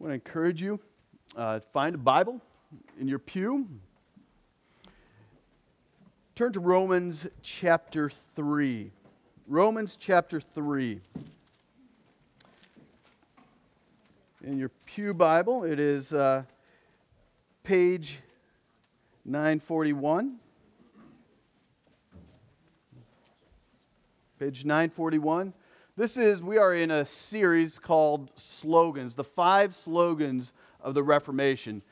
I want to encourage you uh, find a Bible in your pew. Turn to Romans chapter 3. Romans chapter 3. In your Pew Bible, it is uh, page 941. Page 941. This is, we are in a series called Slogans, the five slogans of the Reformation.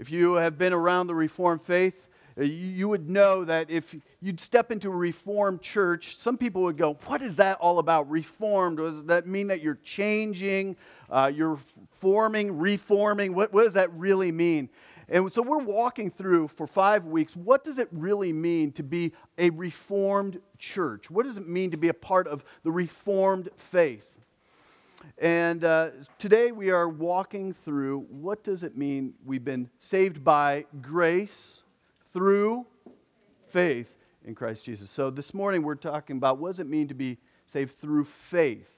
If you have been around the Reformed faith, uh, you would know that if you'd step into a Reformed church, some people would go, What is that all about? Reformed? Does that mean that you're changing, uh, you're forming, reforming? What, what does that really mean? And so we're walking through for five weeks what does it really mean to be a reformed church? What does it mean to be a part of the reformed faith? And uh, today we are walking through what does it mean we've been saved by grace through faith in Christ Jesus. So this morning we're talking about what does it mean to be saved through faith,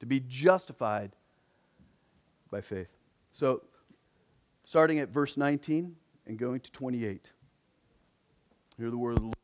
to be justified by faith. So starting at verse 19 and going to 28. Hear the word of the Lord.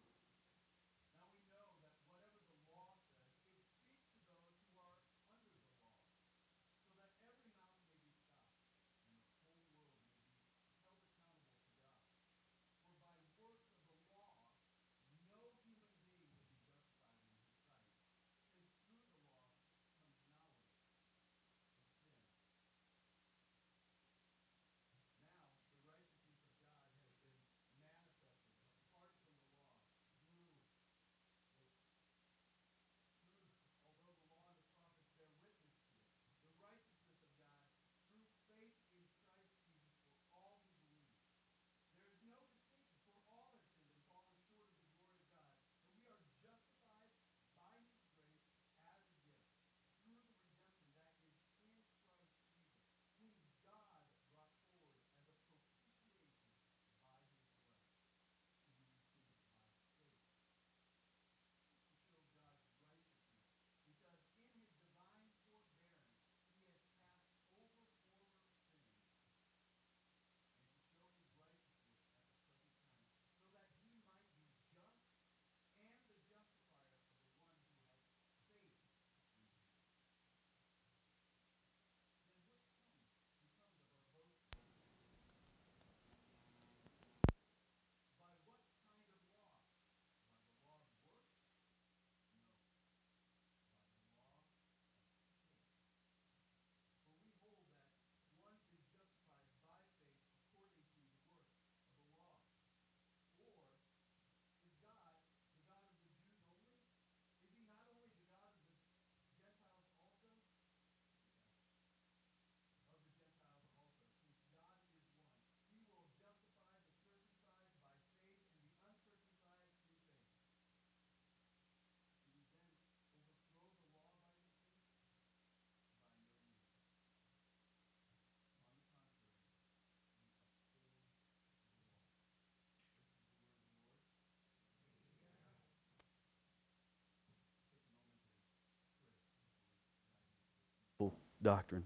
Doctrine.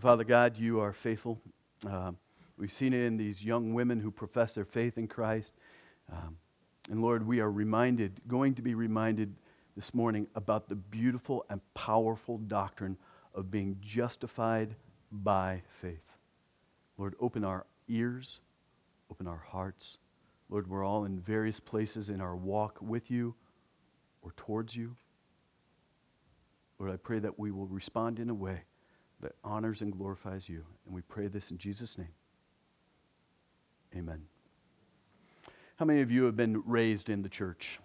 Father God, you are faithful. Uh, we've seen it in these young women who profess their faith in Christ. Um, and Lord, we are reminded, going to be reminded this morning about the beautiful and powerful doctrine of being justified by faith. Lord, open our ears, open our hearts. Lord, we're all in various places in our walk with you or towards you. Lord, I pray that we will respond in a way that honors and glorifies you. And we pray this in Jesus' name. Amen. How many of you have been raised in the church?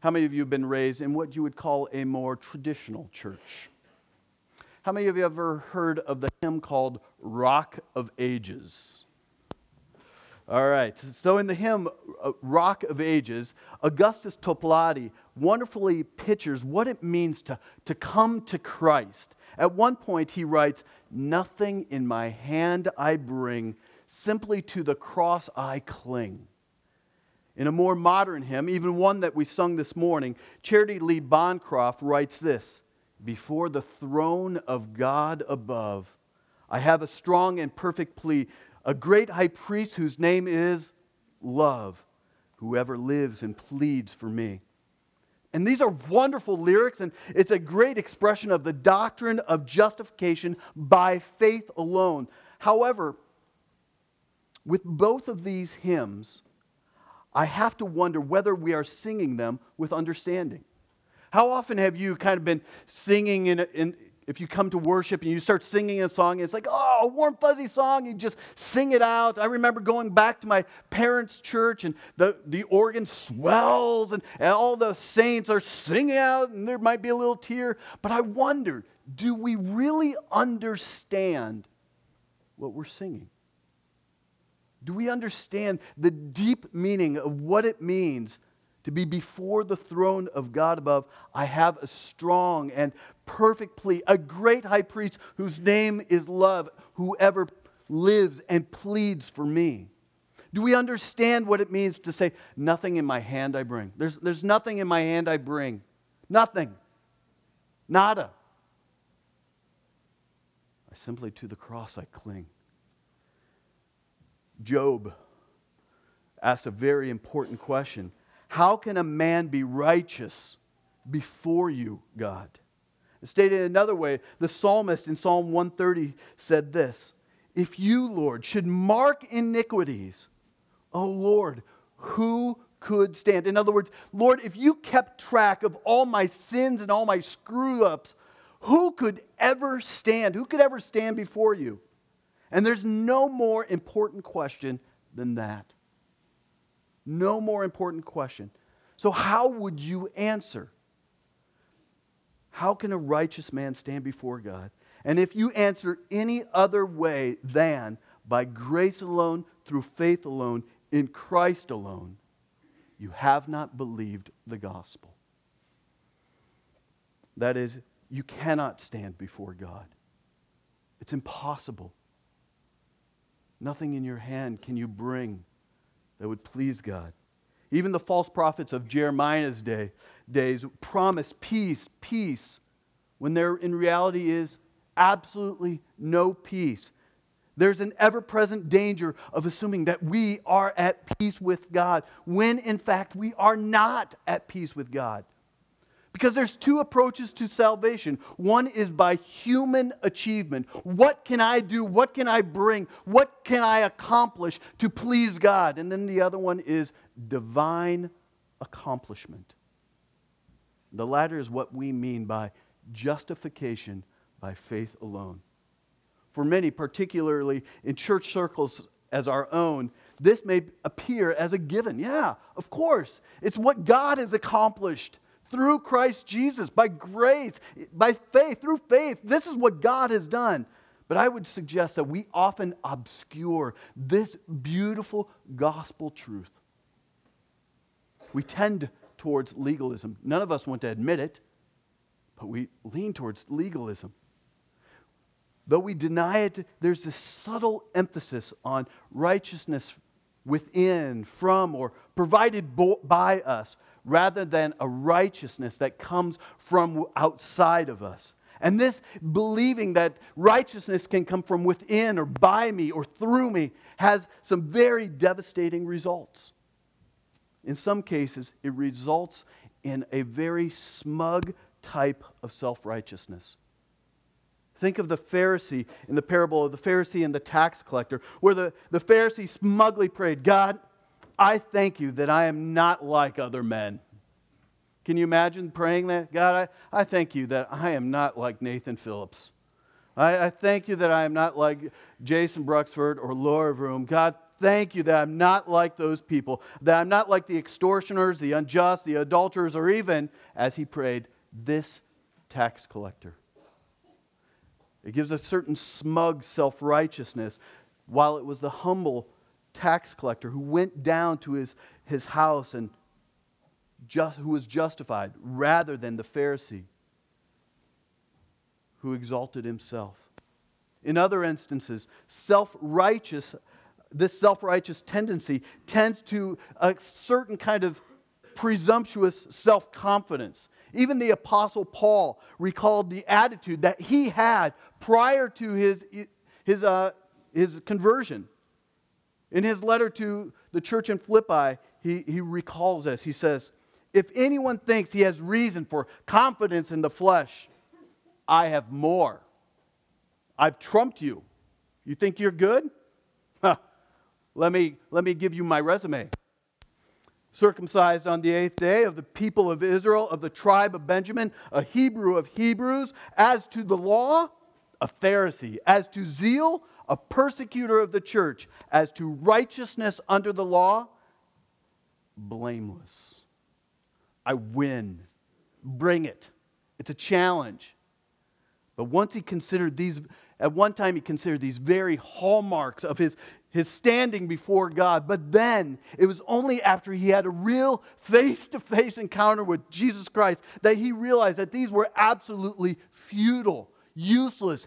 How many of you have been raised in what you would call a more traditional church? How many of you have ever heard of the hymn called Rock of Ages? All right. So in the hymn uh, Rock of Ages, Augustus Toplady wonderfully pictures what it means to, to come to Christ. At one point, he writes, Nothing in my hand I bring, simply to the cross I cling. In a more modern hymn, even one that we sung this morning, Charitie Lees Bancroft writes this before the throne of God above. I have a strong and perfect plea, a great high priest whose name is love, whoever lives and pleads for me. And these are wonderful lyrics, and it's a great expression of the doctrine of justification by faith alone. However, with both of these hymns, I have to wonder whether we are singing them with understanding. How often have you kind of been singing in, in, if you come to worship and you start singing a song, it's like, oh, a warm, fuzzy song, you just sing it out. I remember going back to my parents' church, and the, the organ swells, and, and all the saints are singing out, and there might be a little tear. But I wonder, do we really understand what we're singing? Do we understand the deep meaning of what it means to be before the throne of God above, I have a strong and perfect plea, a great high priest whose name is love, whoever lives and pleads for me. Do we understand what it means to say, Nothing in my hand I bring? There's, there's nothing in my hand I bring. Nothing. Nada. I simply to the cross I cling. Job asked a very important question how can a man be righteous before you, God? Stated another way, the psalmist in Psalm 130 said this If you, Lord, should mark iniquities, O Lord, who could stand? In other words, Lord, if you kept track of all my sins and all my screw ups, who could ever stand? Who could ever stand before you? And there's no more important question than that. No more important question. So, how would you answer? How can a righteous man stand before God? And if you answer any other way than by grace alone, through faith alone, in Christ alone, you have not believed the gospel. That is, you cannot stand before God. It's impossible. Nothing in your hand can you bring that would please God. Even the false prophets of Jeremiah's day, days promise peace, peace, when there in reality is absolutely no peace. There's an ever present danger of assuming that we are at peace with God, when in fact we are not at peace with God. Because there's two approaches to salvation. One is by human achievement. What can I do? What can I bring? What can I accomplish to please God? And then the other one is divine accomplishment. The latter is what we mean by justification by faith alone. For many, particularly in church circles as our own, this may appear as a given. Yeah, of course. It's what God has accomplished through Christ Jesus, by grace, by faith, through faith. This is what God has done. But I would suggest that we often obscure this beautiful gospel truth. We tend towards legalism. None of us want to admit it, but we lean towards legalism. Though we deny it, there's this subtle emphasis on righteousness within, from, or provided by us rather than a righteousness that comes from outside of us. And this believing that righteousness can come from within or by me or through me has some very devastating results. In some cases, it results in a very smug type of self righteousness. Think of the Pharisee in the parable of the Pharisee and the tax collector, where the, the Pharisee smugly prayed, God, I thank you that I am not like other men. Can you imagine praying that? God, I, I thank you that I am not like Nathan Phillips. I, I thank you that I am not like Jason Bruxford or Laura Vroom. God, thank you that I'm not like those people, that I'm not like the extortioners, the unjust, the adulterers, or even, as he prayed, this tax collector. It gives a certain smug self righteousness, while it was the humble tax collector who went down to his, his house and just, who was justified rather than the Pharisee who exalted himself. In other instances, self righteous, this self righteous tendency tends to a certain kind of presumptuous self confidence. Even the Apostle Paul recalled the attitude that he had prior to his, his, uh, his conversion. In his letter to the church in Philippi, he, he recalls this. He says, If anyone thinks he has reason for confidence in the flesh, I have more. I've trumped you. You think you're good? Huh. Let, me, let me give you my resume. Circumcised on the eighth day of the people of Israel, of the tribe of Benjamin, a Hebrew of Hebrews, as to the law, a Pharisee, as to zeal, a persecutor of the church, as to righteousness under the law, blameless. I win. Bring it. It's a challenge. But once he considered these, at one time he considered these very hallmarks of his, his standing before God. But then it was only after he had a real face to face encounter with Jesus Christ that he realized that these were absolutely futile, useless,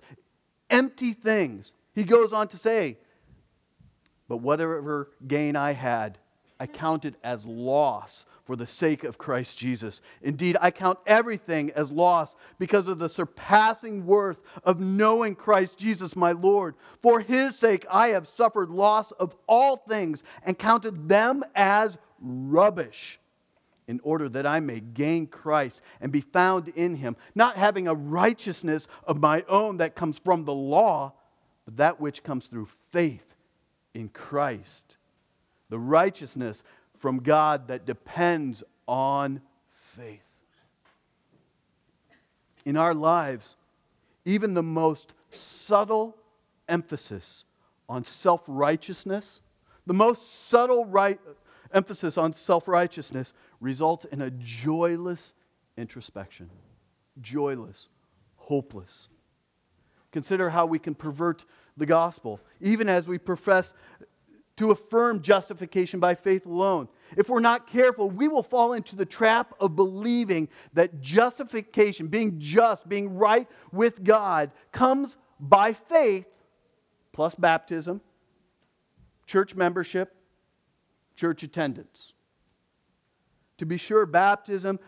empty things. He goes on to say, But whatever gain I had, I count it as loss for the sake of Christ Jesus. Indeed, I count everything as loss because of the surpassing worth of knowing Christ Jesus my Lord. For his sake, I have suffered loss of all things and counted them as rubbish in order that I may gain Christ and be found in him, not having a righteousness of my own that comes from the law, but that which comes through faith in Christ the righteousness from God that depends on faith. In our lives, even the most subtle emphasis on self righteousness, the most subtle right, emphasis on self righteousness results in a joyless introspection. Joyless, hopeless. Consider how we can pervert the gospel, even as we profess to affirm justification by faith alone. If we're not careful, we will fall into the trap of believing that justification, being just, being right with God, comes by faith plus baptism, church membership, church attendance. To be sure, baptism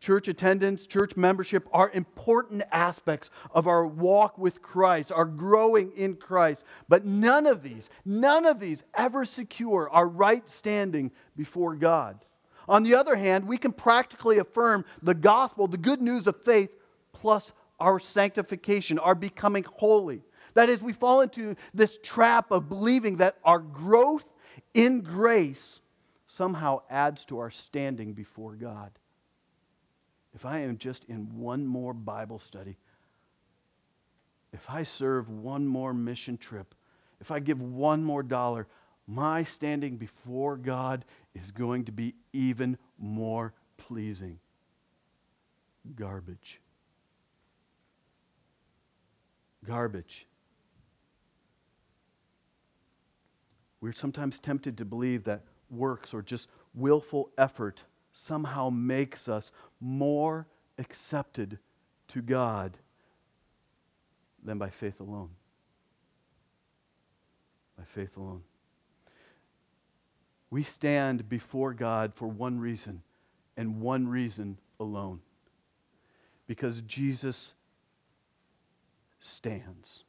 church attendance, church membership are important aspects of our walk with Christ, our growing in Christ. But none of these, none of these ever secure our right standing before God. On the other hand, we can practically affirm the gospel, the good news of faith, plus our sanctification, our becoming holy. That is, we fall into this trap of believing that our growth in grace somehow adds to our standing before God if I am just in one more Bible study, if I serve one more mission trip, if I give one more dollar, my standing before God is going to be even more pleasing. Garbage. Garbage. We're sometimes tempted to believe that works or just willful effort somehow makes us more accepted to God than by faith alone. By faith alone. We stand before God for one reason and one reason alone because Jesus stands.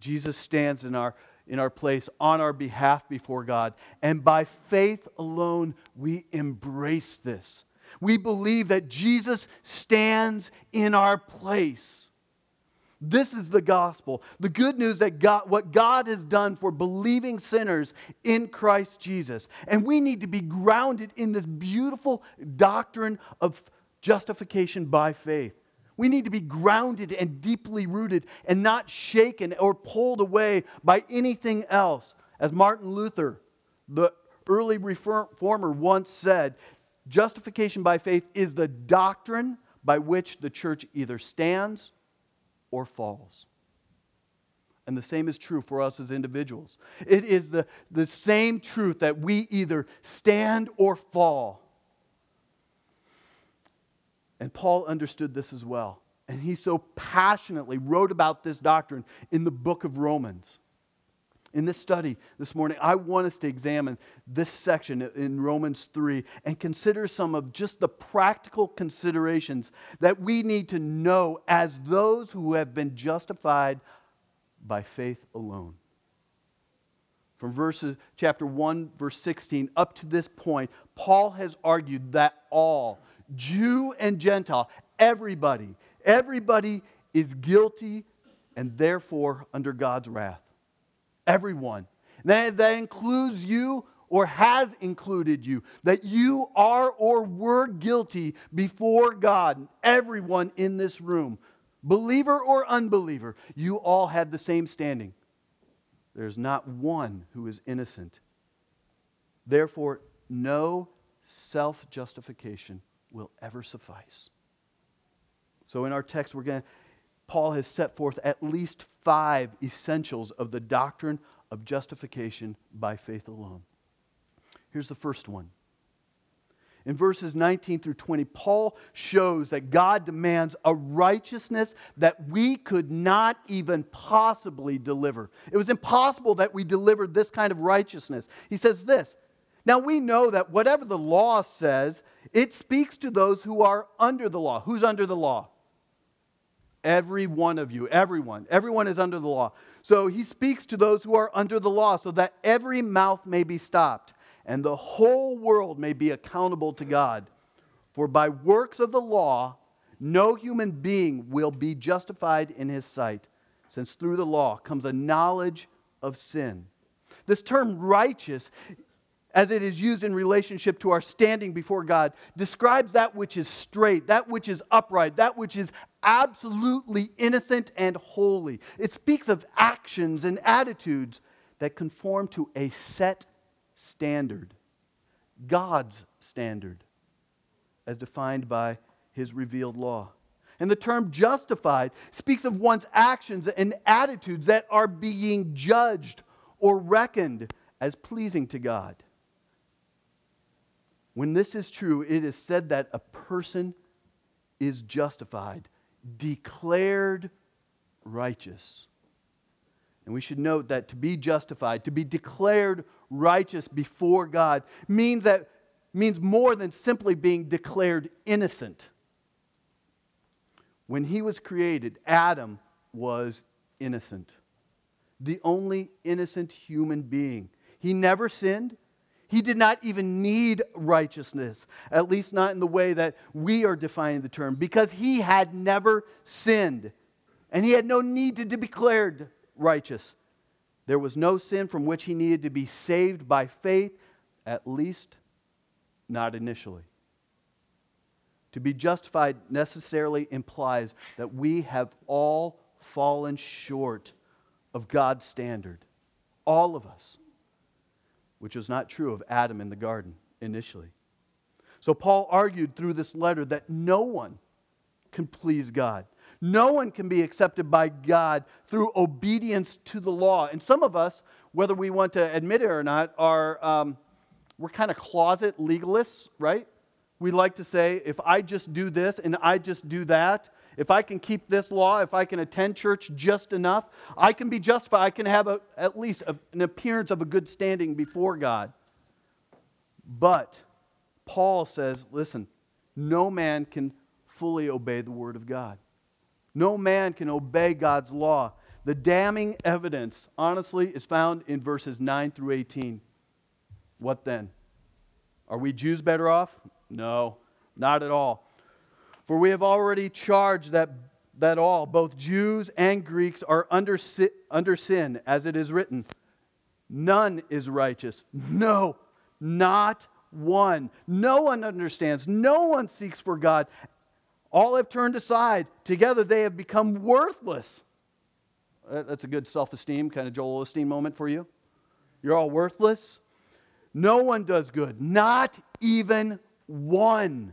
Jesus stands in our in our place on our behalf before God. And by faith alone, we embrace this. We believe that Jesus stands in our place. This is the gospel. The good news that God, what God has done for believing sinners in Christ Jesus. And we need to be grounded in this beautiful doctrine of justification by faith. We need to be grounded and deeply rooted and not shaken or pulled away by anything else. As Martin Luther, the early reformer, once said, justification by faith is the doctrine by which the church either stands or falls. And the same is true for us as individuals. It is the, the same truth that we either stand or fall. And Paul understood this as well. And he so passionately wrote about this doctrine in the book of Romans. in this study this morning, I want us to examine this section in Romans 3 and consider some of just the practical considerations that we need to know as those who have been justified by faith alone. From verses chapter 1 verse 16 up to this point, Paul has argued that all Jew and Gentile, everybody, everybody is guilty and therefore under God's wrath. Everyone. That, that includes you or has included you, that you are or were guilty before God. Everyone in this room, believer or unbeliever, you all had the same standing. There's not one who is innocent. Therefore, no self justification will ever suffice. So, in our text, we're going Paul has set forth at least five essentials of the doctrine of justification by faith alone. Here's the first one. In verses 19 through 20, Paul shows that God demands a righteousness that we could not even possibly deliver. It was impossible that we delivered this kind of righteousness. He says this Now we know that whatever the law says, it speaks to those who are under the law. Who's under the law? Every one of you, everyone, everyone is under the law. So he speaks to those who are under the law so that every mouth may be stopped and the whole world may be accountable to God. For by works of the law, no human being will be justified in his sight, since through the law comes a knowledge of sin. This term righteous as it is used in relationship to our standing before God, describes that which is straight, that which is upright, that which is absolutely innocent and holy. It speaks of actions and attitudes that conform to a set standard, God's standard, as defined by his revealed law. And the term justified speaks of one's actions and attitudes that are being judged or reckoned as pleasing to God. When this is true, it is said that a person is justified, declared righteous. And we should note that to be justified, to be declared righteous before God, means that means more than simply being declared innocent. When he was created, Adam was innocent. The only innocent human being. He never sinned. He did not even need righteousness, at least not in the way that we are defining the term, because he had never sinned. And he had no need to be declared righteous. There was no sin from which he needed to be saved by faith, at least not initially. To be justified necessarily implies that we have all fallen short of God's standard. All of us which was not true of Adam in the garden initially. So Paul argued through this letter that no one can please God. No one can be accepted by God through obedience to the law. And some of us, whether we want to admit it or not, are um, we're kind of closet legalists, right? We like to say, if I just do this and I just do that, if I can keep this law, if I can attend church just enough, I can be justified. I can have a, at least a, an appearance of a good standing before God. But Paul says, listen, no man can fully obey the word of God. No man can obey God's law. The damning evidence, honestly, is found in verses 9 through 18. What then? Are we Jews better off? No, not at all. For we have already charged that, that all, both Jews and Greeks, are under, under sin, as it is written. None is righteous. No, not one. No one understands. No one seeks for God. All have turned aside. Together they have become worthless. That's a good self esteem, kind of Joel Osteen moment for you. You're all worthless. No one does good, not even one.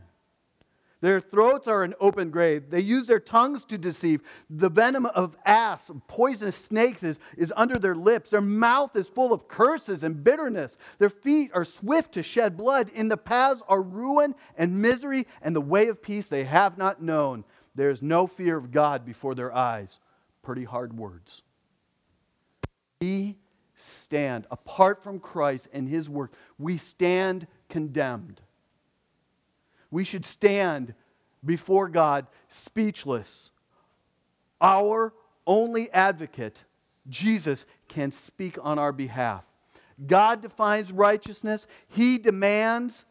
Their throats are an open grave. They use their tongues to deceive. The venom of ass, poisonous snakes, is, is under their lips. Their mouth is full of curses and bitterness. Their feet are swift to shed blood. In the paths are ruin and misery, and the way of peace they have not known. There is no fear of God before their eyes. Pretty hard words. We stand. Apart from Christ and his work, we stand condemned. We should stand before God speechless. Our only advocate, Jesus, can speak on our behalf. God defines righteousness, He demands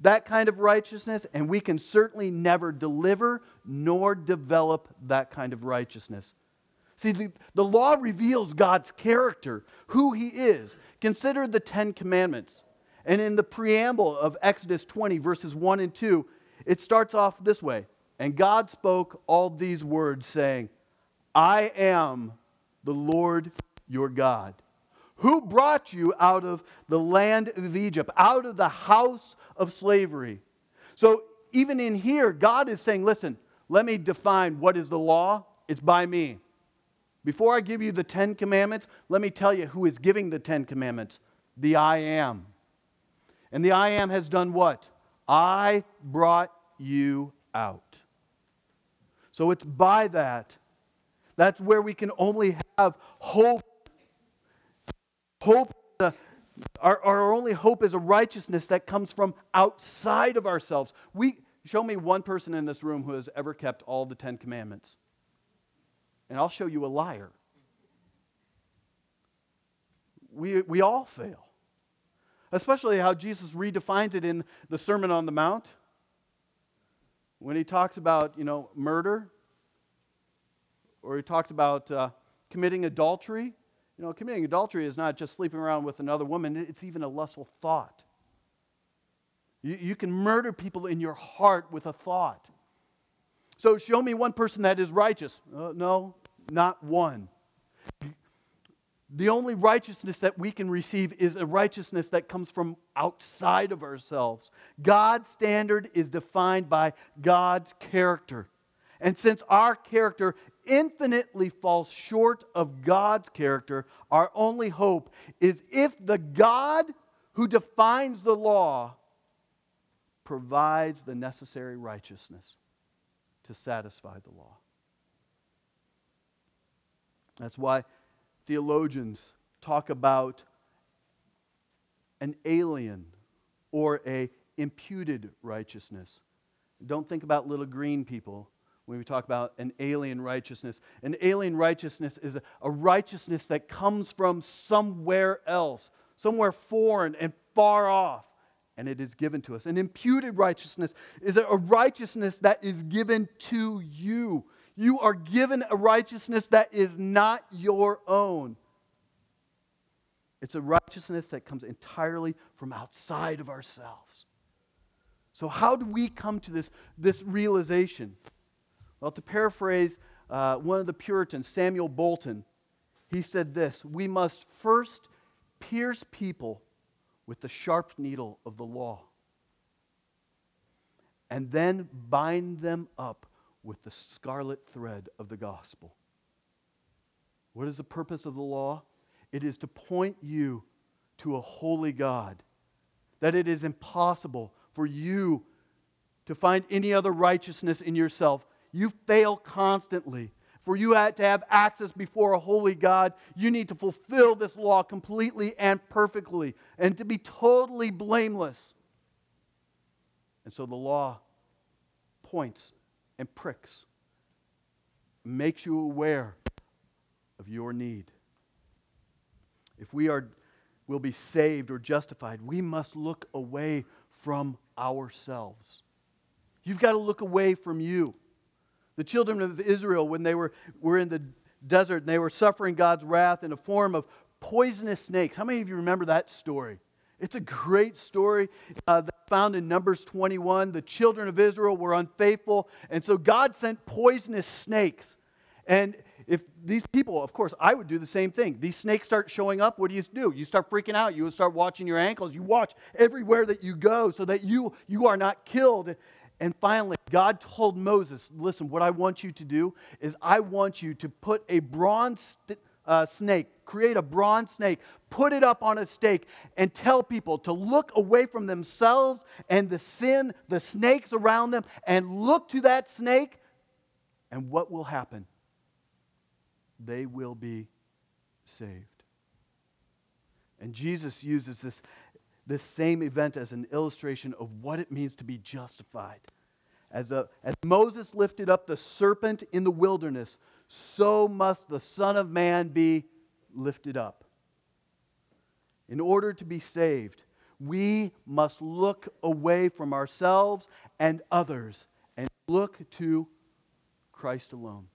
that kind of righteousness, and we can certainly never deliver nor develop that kind of righteousness. See, the, the law reveals God's character, who He is. Consider the Ten Commandments. And in the preamble of Exodus 20, verses 1 and 2, it starts off this way And God spoke all these words, saying, I am the Lord your God, who brought you out of the land of Egypt, out of the house of slavery. So, even in here, God is saying, Listen, let me define what is the law. It's by me. Before I give you the Ten Commandments, let me tell you who is giving the Ten Commandments the I am. And the I am has done what? I brought you out. So it's by that. That's where we can only have hope. Hope, uh, our, our only hope is a righteousness that comes from outside of ourselves. We, show me one person in this room who has ever kept all the Ten Commandments and I'll show you a liar. We, we all fail. Especially how Jesus redefines it in the Sermon on the Mount. When he talks about, you know, murder, or he talks about uh, committing adultery. You know, committing adultery is not just sleeping around with another woman, it's even a lustful thought. You, you can murder people in your heart with a thought. So show me one person that is righteous. Uh, no, not one. The only righteousness that we can receive is a righteousness that comes from outside of ourselves. God's standard is defined by God's character. And since our character infinitely falls short of God's character, our only hope is if the God who defines the law provides the necessary righteousness to satisfy the law. That's why theologians talk about an alien or a imputed righteousness. Don't think about little green people when we talk about an alien righteousness. An alien righteousness is a, righteousness that comes from somewhere else, somewhere foreign and far off and it is given to us. An imputed righteousness is a righteousness that is given to you. You are given a righteousness that is not your own. It's a righteousness that comes entirely from outside of ourselves. So, how do we come to this, this realization? Well, to paraphrase uh, one of the Puritans, Samuel Bolton, he said this We must first pierce people with the sharp needle of the law, and then bind them up with the scarlet thread of the gospel. What is the purpose of the law? It is to point you to a holy God, that it is impossible for you to find any other righteousness in yourself. You fail constantly. For you had to have access before a holy God, you need to fulfill this law completely and perfectly and to be totally blameless. And so the law points and pricks, makes you aware of your need. If we are will be saved or justified, we must look away from ourselves. You've got to look away from you. The children of Israel, when they were, were in the desert and they were suffering God's wrath in a form of poisonous snakes. How many of you remember that story? It's a great story uh, found in Numbers 21. The children of Israel were unfaithful, and so God sent poisonous snakes. And if these people, of course, I would do the same thing. These snakes start showing up, what do you do? You start freaking out. You start watching your ankles. You watch everywhere that you go so that you, you are not killed. And finally, God told Moses, listen, what I want you to do is I want you to put a bronze uh, snake, create a bronze snake, put it up on a stake, and tell people to look away from themselves and the sin, the snakes around them, and look to that snake. And what will happen? They will be saved. And Jesus uses this, this same event as an illustration of what it means to be justified. As, a, as Moses lifted up the serpent in the wilderness, so must the Son of Man be lifted up. In order to be saved, we must look away from ourselves and others and look to Christ alone.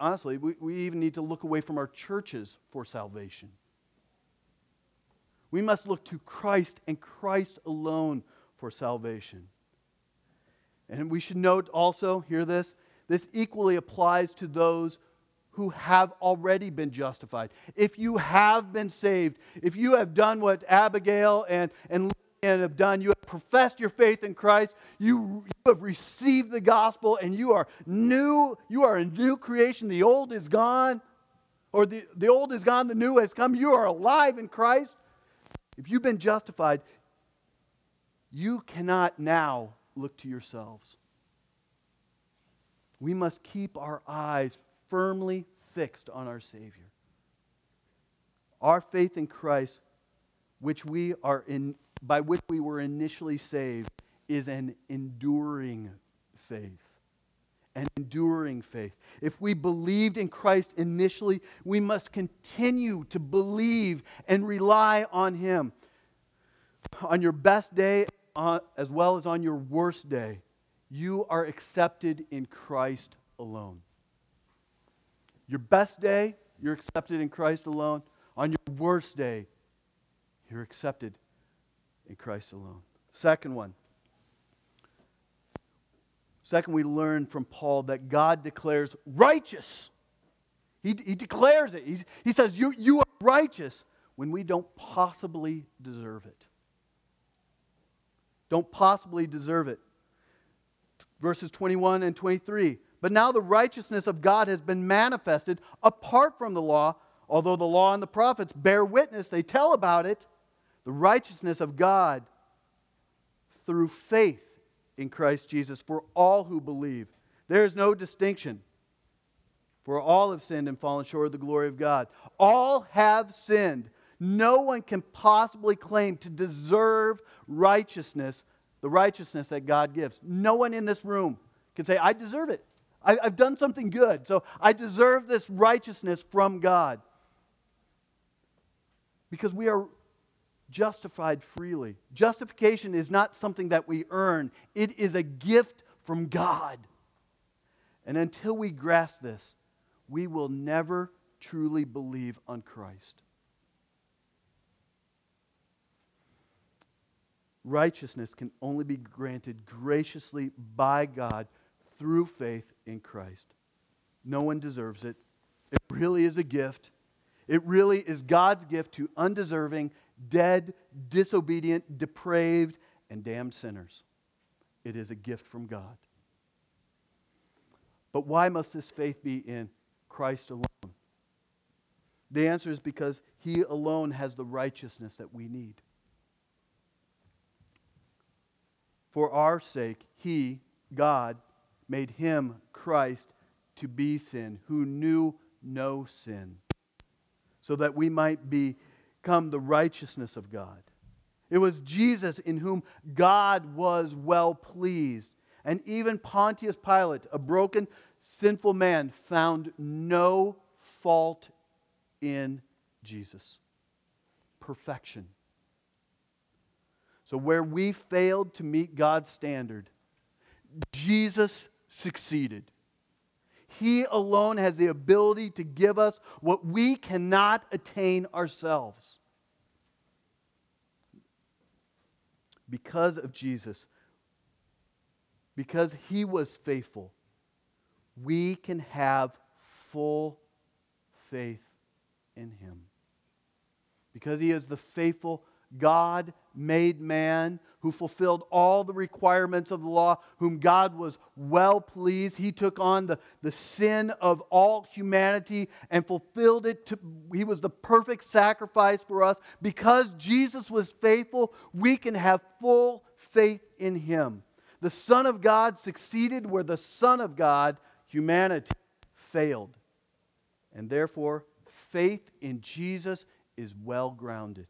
Honestly, we, we even need to look away from our churches for salvation. We must look to Christ and Christ alone for salvation. And we should note also, hear this, this equally applies to those who have already been justified. If you have been saved, if you have done what Abigail and, and have done, you have professed your faith in Christ, you, you have received the gospel, and you are new, you are a new creation. The old is gone, or the, the old is gone, the new has come. You are alive in Christ. If you've been justified, you cannot now look to yourselves. We must keep our eyes firmly fixed on our Savior. Our faith in Christ, which we are in, by which we were initially saved, is an enduring faith. An enduring faith. If we believed in Christ initially, we must continue to believe and rely on Him. On your best day, as well as on your worst day, you are accepted in Christ alone. Your best day, you're accepted in Christ alone. On your worst day, you're accepted in Christ alone. Second one. Second, we learn from Paul that God declares righteous. He, he declares it. He's, he says, you, you are righteous when we don't possibly deserve it. Don't possibly deserve it. Verses 21 and 23. But now the righteousness of God has been manifested apart from the law, although the law and the prophets bear witness, they tell about it. The righteousness of God through faith in Christ Jesus for all who believe. There is no distinction. For all have sinned and fallen short of the glory of God. All have sinned. No one can possibly claim to deserve righteousness, the righteousness that God gives. No one in this room can say, I deserve it. I, have done something good, so I deserve this righteousness from God. Because we are justified freely. Justification is not something that we earn, it is a gift from God. And until we grasp this, we will never truly believe on Christ. Righteousness can only be granted graciously by God through faith in Christ. No one deserves it. It really is a gift. It really is God's gift to undeserving, dead, disobedient, depraved, and damned sinners. It is a gift from God. But why must this faith be in Christ alone? The answer is because He alone has the righteousness that we need. For our sake, He, God, made him, Christ, to be sin, who knew no sin, so that we might become the righteousness of God. It was Jesus in whom God was well pleased. And even Pontius Pilate, a broken, sinful man, found no fault in Jesus. Perfection. So, where we failed to meet God's standard, Jesus succeeded. He alone has the ability to give us what we cannot attain ourselves. Because of Jesus, because he was faithful, we can have full faith in him. Because he is the faithful God made man who fulfilled all the requirements of the law, whom God was well pleased. He took on the, the sin of all humanity and fulfilled it. To, he was the perfect sacrifice for us. Because Jesus was faithful, we can have full faith in him. The Son of God succeeded where the Son of God, humanity, failed. And therefore, faith in Jesus is well grounded.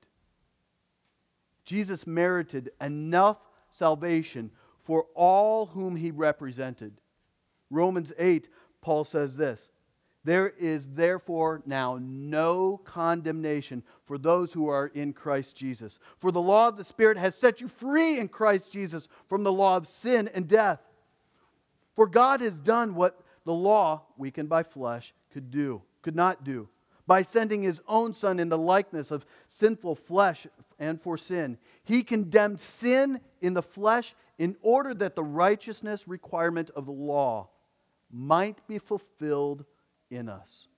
Jesus merited enough salvation for all whom he represented. Romans 8, Paul says this There is therefore now no condemnation for those who are in Christ Jesus. For the law of the Spirit has set you free in Christ Jesus from the law of sin and death. For God has done what the law, weakened by flesh, could do, could not do. By sending his own son in the likeness of sinful flesh and for sin, he condemned sin in the flesh in order that the righteousness requirement of the law might be fulfilled in us,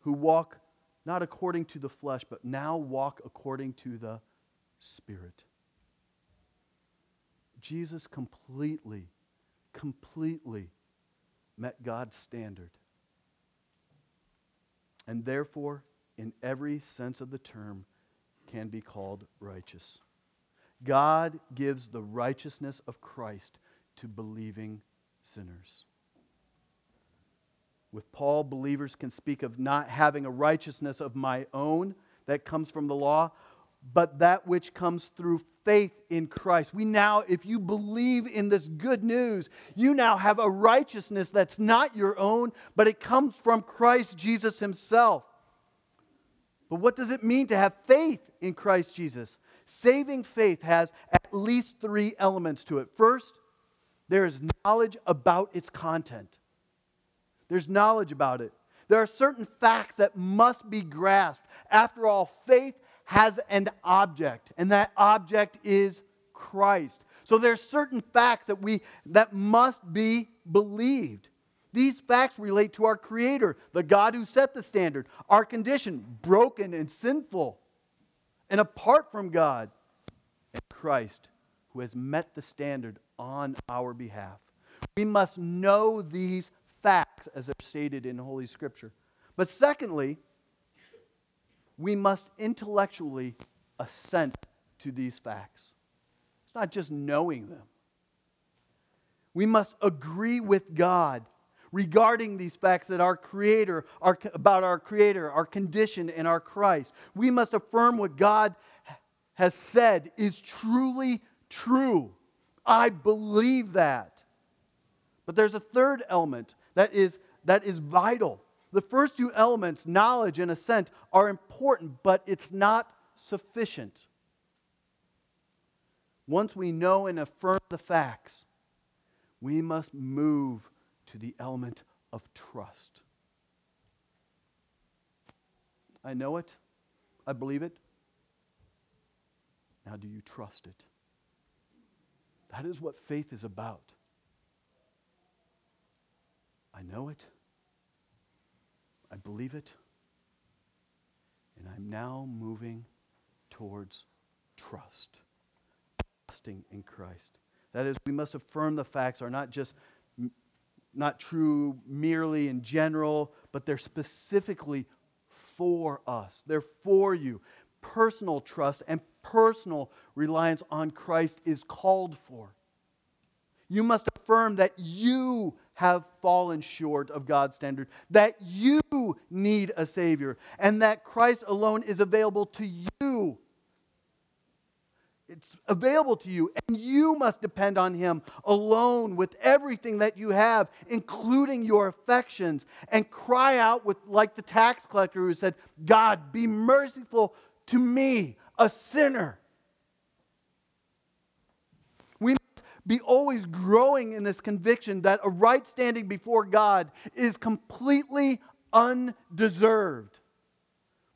who walk not according to the flesh, but now walk according to the Spirit. Jesus completely, completely met God's standard. And therefore, in every sense of the term, can be called righteous. God gives the righteousness of Christ to believing sinners. With Paul, believers can speak of not having a righteousness of my own that comes from the law, but that which comes through faith in Christ. We now, if you believe in this good news, you now have a righteousness that's not your own, but it comes from Christ Jesus Himself. But what does it mean to have faith in Christ Jesus? Saving faith has at least three elements to it. First, there is knowledge about its content. There's knowledge about it. There are certain facts that must be grasped. After all, faith has an object, and that object is Christ. So there are certain facts that we that must be believed. These facts relate to our creator, the God who set the standard, our condition, broken and sinful and apart from God, and Christ who has met the standard on our behalf. We must know these facts as they're stated in Holy Scripture. But secondly, we must intellectually assent to these facts. It's not just knowing them. We must agree with God regarding these facts that our creator our, about our creator our condition and our christ we must affirm what god has said is truly true i believe that but there's a third element that is, that is vital. The first two elements, knowledge and assent, are important, but it's not sufficient. Once we know and affirm the facts, we must move to the element of trust. I know it. I believe it. Now, do you trust it? That is what faith is about. I know it. I believe it. And I'm now moving towards trust, trusting in Christ. That is, we must affirm the facts are not just not true merely in general, but they're specifically for us. They're for you. Personal trust and personal reliance on Christ is called for. You must affirm that you have fallen short of God's standard, that you need a Savior, and that Christ alone is available to you. It's available to you, and you must depend on Him alone with everything that you have, including your affections, and cry out with, like the tax collector who said, God, be merciful to me, a sinner. We must be always growing in this conviction that a right standing before God is completely undeserved.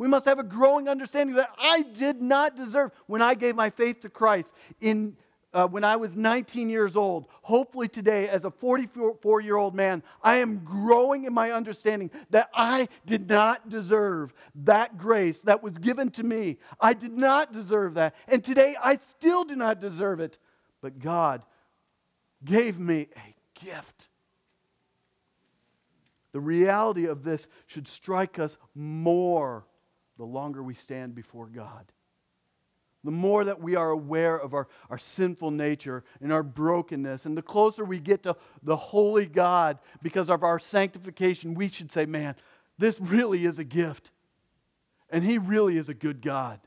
We must have a growing understanding that I did not deserve when I gave my faith to Christ in uh, when I was 19 years old. Hopefully, today, as a 44 year old man, I am growing in my understanding that I did not deserve that grace that was given to me. I did not deserve that. And today, I still do not deserve it. But God gave me a gift. The reality of this should strike us more the longer we stand before God. The more that we are aware of our, our sinful nature and our brokenness, and the closer we get to the holy God because of our sanctification, we should say, Man, This really is a gift. And He really is a good God.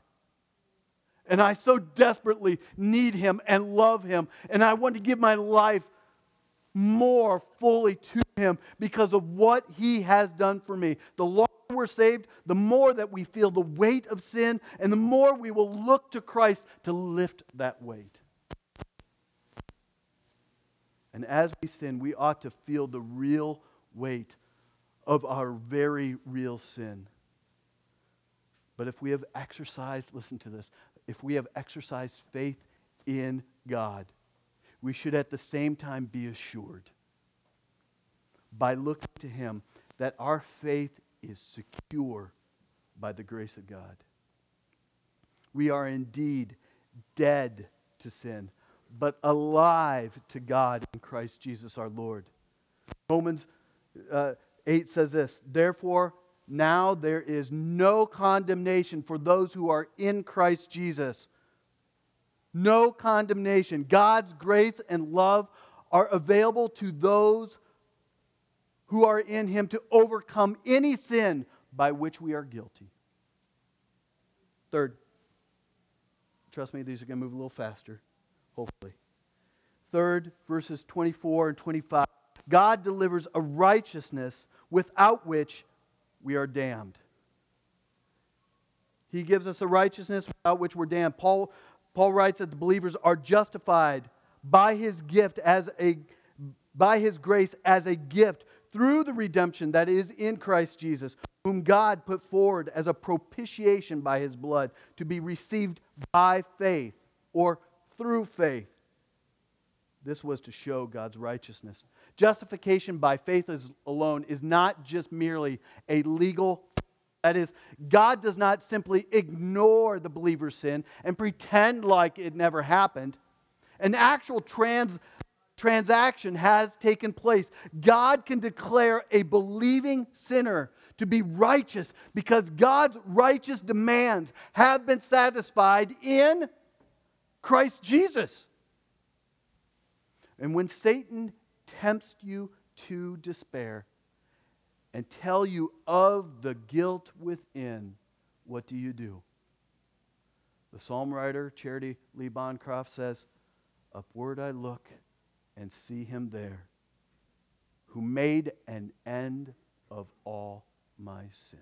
And I so desperately need Him and love Him. And I want to give my life more fully to Him because of what He has done for me. The we're saved, the more that we feel the weight of sin, and the more we will look to Christ to lift that weight. And as we sin, we ought to feel the real weight of our very real sin. But if we have exercised, listen to this, if we have exercised faith in God, we should at the same time be assured by looking to Him that our faith is secure by the grace of God. We are indeed dead to sin, but alive to God in Christ Jesus our Lord. Romans uh, 8 says this Therefore, now there is no condemnation for those who are in Christ Jesus. No condemnation. God's grace and love are available to those who are in Him to overcome any sin by which we are guilty. Third, trust me, these are going to move a little faster hopefully. Third, verses 24 and 25. God delivers a righteousness without which we are damned. He gives us a righteousness without which we're damned. Paul, Paul writes that the believers are justified by his gift as a by his grace as a gift through the redemption that is in Christ Jesus, whom God put forward as a propitiation by his blood to be received by faith or through faith. This was to show God's righteousness. Justification by faith alone is not just merely a legal that is, God does not simply ignore the believer's sin and pretend like it never happened. An actual trans, transaction has taken place. God can declare a believing sinner to be righteous because God's righteous demands have been satisfied in Christ Jesus. And when Satan tempts you to despair and tell you of the guilt within, what do you do? The psalm writer, Charitie Lees Bancroft, says, Upward I look and see him there, who made an end of all my sin.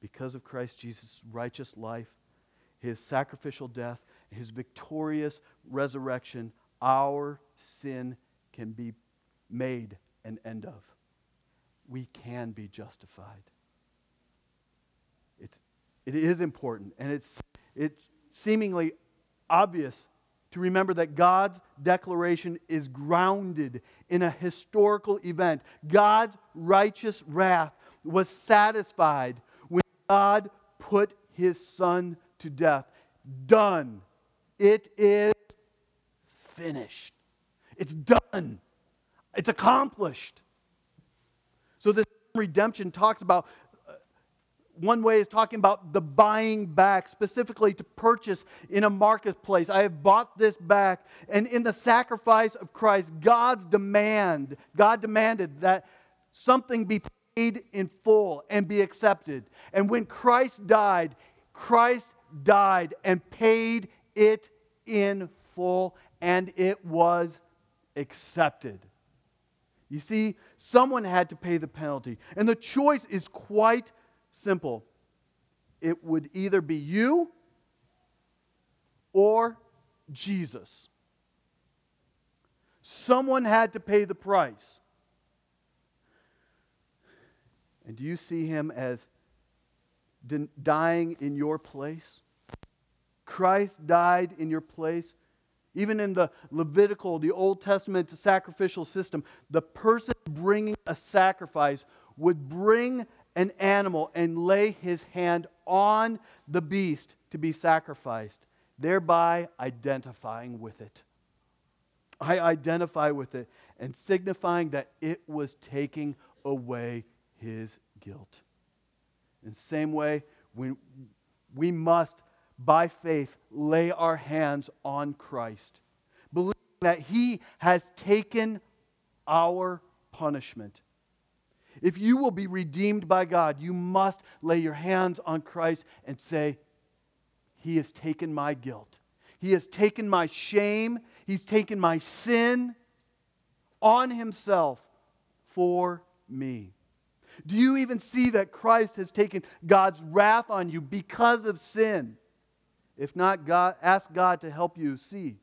Because of Christ Jesus' righteous life, his sacrificial death, his victorious resurrection, our sin can be made an end of. We can be justified. It's, it is important, and it's, it's seemingly obvious to remember that God's declaration is grounded in a historical event. God's righteous wrath was satisfied when God put his son to death. Done. It is finished. It's done. It's accomplished. So this redemption talks about one way is talking about the buying back, specifically to purchase in a marketplace. I have bought this back. And in the sacrifice of Christ, God's demand, God demanded that something be paid in full and be accepted. And when Christ died, Christ died and paid it in full, and it was accepted. You see, someone had to pay the penalty. And the choice is quite simple it would either be you or Jesus. Someone had to pay the price. And do you see him as dying in your place? Christ died in your place. Even in the Levitical, the Old Testament sacrificial system, the person bringing a sacrifice would bring an animal and lay his hand on the beast to be sacrificed, thereby identifying with it. I identify with it and signifying that it was taking away his guilt. In the same way, when we must by faith, lay our hands on Christ, believing that He has taken our punishment. If you will be redeemed by God, you must lay your hands on Christ and say, He has taken my guilt. He has taken my shame. He's taken my sin on Himself for me. Do you even see that Christ has taken God's wrath on you because of sin? If not, God, ask God to help you see.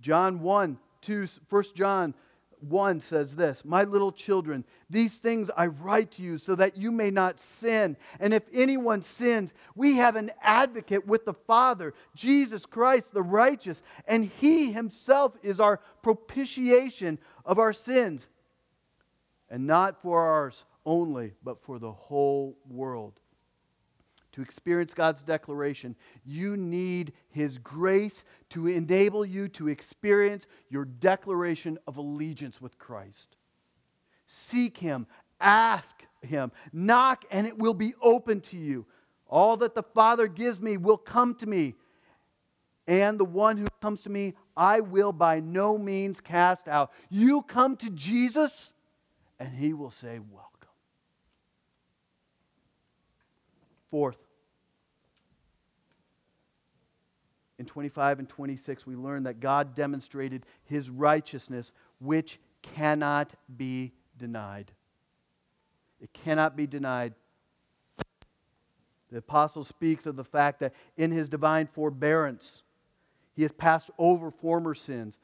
John 1, 2, 1 John 1 says this My little children, these things I write to you so that you may not sin. And if anyone sins, we have an advocate with the Father, Jesus Christ the righteous, and he himself is our propitiation of our sins. And not for ours only, but for the whole world to experience God's declaration, you need His grace to enable you to experience your declaration of allegiance with Christ. Seek Him, ask Him, knock, and it will be open to you. All that the Father gives me will come to me. And the one who comes to me, I will by no means cast out. You come to Jesus, and He will say, Welcome. Fourth, in 25 and 26, we learn that God demonstrated his righteousness, which cannot be denied. It cannot be denied. The apostle speaks of the fact that in his divine forbearance, he has passed over former sins.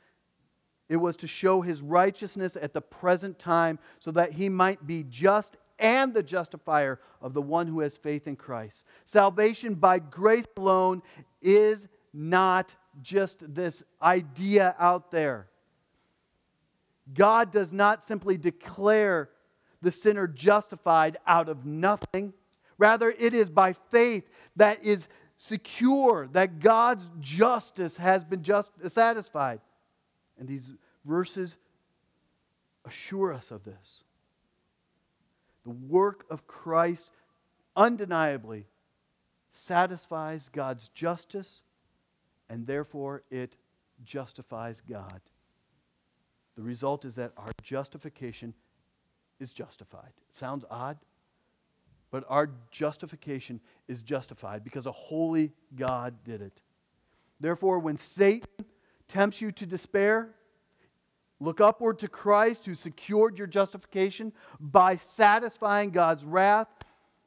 It was to show his righteousness at the present time so that he might be just and the justifier of the one who has faith in Christ. Salvation by grace alone is not just this idea out there. God does not simply declare the sinner justified out of nothing. Rather, it is by faith that is secure that God's justice has been just satisfied. And these verses assure us of this. The work of Christ undeniably satisfies God's justice and therefore it justifies God. The result is that our justification is justified. It sounds odd, but our justification is justified because a holy God did it. Therefore, when Satan tempts you to despair, look upward to Christ who secured your justification by satisfying God's wrath.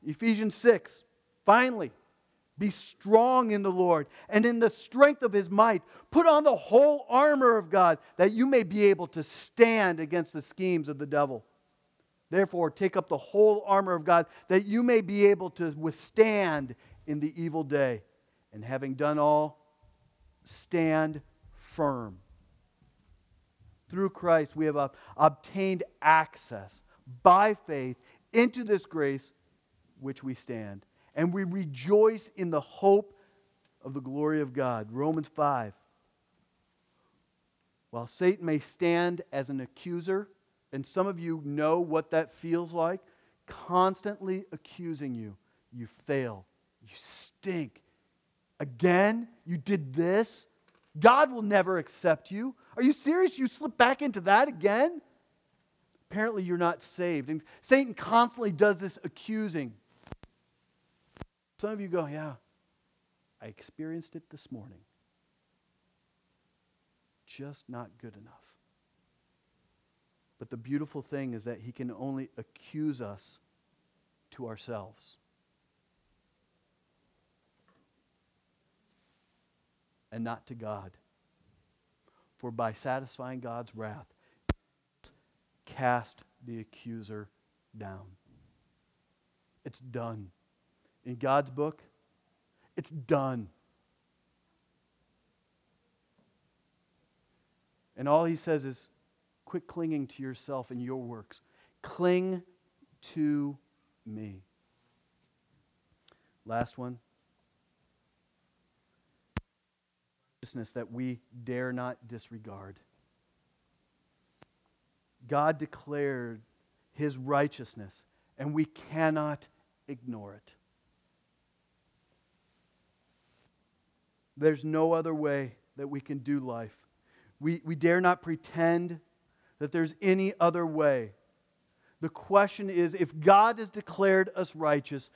Ephesians 6. Finally, be strong in the Lord and in the strength of his might. Put on the whole armor of God that you may be able to stand against the schemes of the devil. Therefore, take up the whole armor of God that you may be able to withstand in the evil day. And having done all, stand firm. Through Christ, we have obtained access by faith into this grace which we stand and we rejoice in the hope of the glory of God. Romans 5. While Satan may stand as an accuser, and some of you know what that feels like, constantly accusing you, you fail, you stink. Again, you did this. God will never accept you. Are you serious? You slip back into that again? Apparently, you're not saved. And Satan constantly does this accusing. Some of you go, yeah, I experienced it this morning. Just not good enough. But the beautiful thing is that he can only accuse us to ourselves. And not to God. For by satisfying God's wrath, cast the accuser down. It's done in God's book, it's done. And all he says is quit clinging to yourself and your works. Cling to me. Last one. Righteousness that we dare not disregard. God declared his righteousness, and we cannot ignore it. There's no other way that we can do life. We, we dare not pretend that there's any other way. The question is if God has declared us righteous,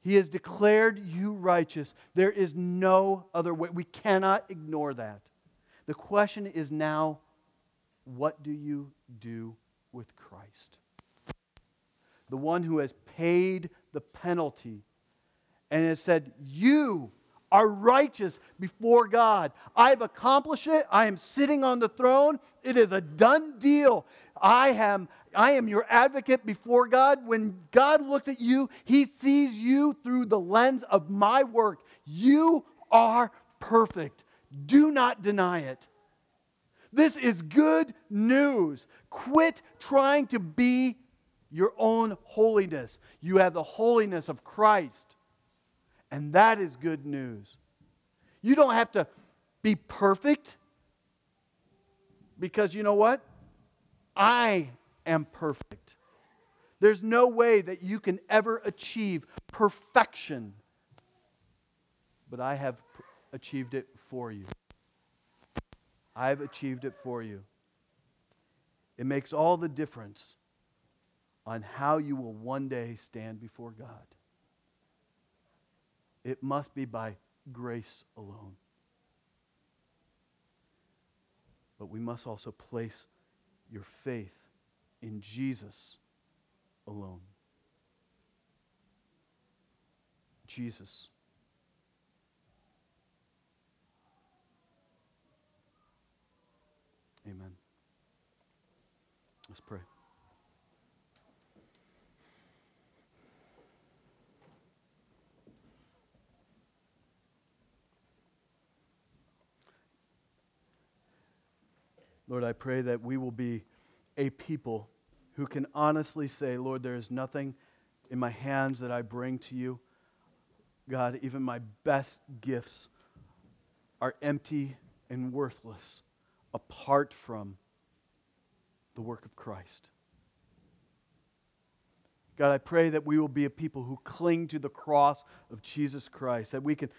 He has declared you righteous. There is no other way. We cannot ignore that. The question is now what do you do with Christ? The one who has paid the penalty and has said, You are righteous before God. I've accomplished it. I am sitting on the throne. It is a done deal. I am, I am your advocate before God. When God looks at you, he sees you through the lens of my work. You are perfect. Do not deny it. This is good news. Quit trying to be your own holiness. You have the holiness of Christ. And that is good news. You don't have to be perfect because you know what? I am perfect. There's no way that you can ever achieve perfection, but I have achieved it for you. I've achieved it for you. It makes all the difference on how you will one day stand before God. It must be by grace alone. But we must also place your faith in Jesus alone. Jesus. Amen. Let's pray. Lord, I pray that we will be a people who can honestly say, Lord, there is nothing in my hands that I bring to you. God, even my best gifts are empty and worthless apart from the work of Christ. God, I pray that we will be a people who cling to the cross of Jesus Christ, that we can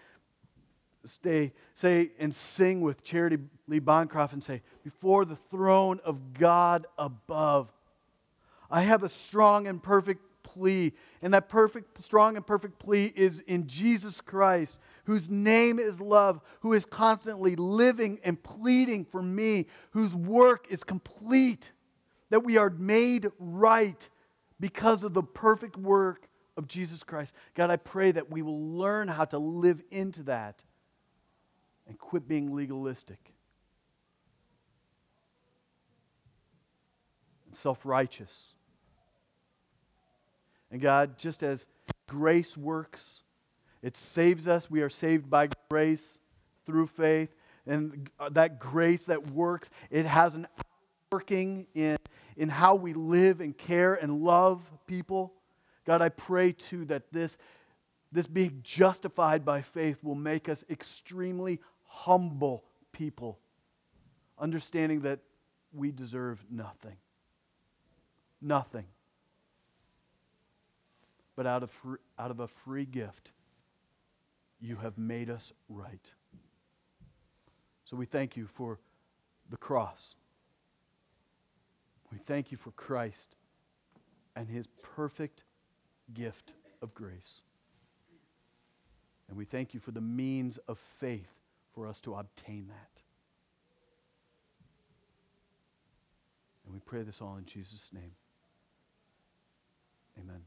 stay, say, and sing with Charitie Lees Bancroft and say, Before the throne of God above, I have a strong and perfect plea. And that perfect, strong and perfect plea is in Jesus Christ, whose name is love, who is constantly living and pleading for me, whose work is complete, that we are made right because of the perfect work of Jesus Christ. God, I pray that we will learn how to live into that and quit being legalistic and self righteous. And God, just as grace works, it saves us. We are saved by grace through faith. And that grace that works, it has an working in, in how we live and care and love people. God, I pray too that this, this being justified by faith will make us extremely humble people, understanding that we deserve nothing. Nothing. But out of, free, out of a free gift, you have made us right. So we thank you for the cross. We thank you for Christ and his perfect gift of grace. And we thank you for the means of faith for us to obtain that. And we pray this all in Jesus' name. Amen.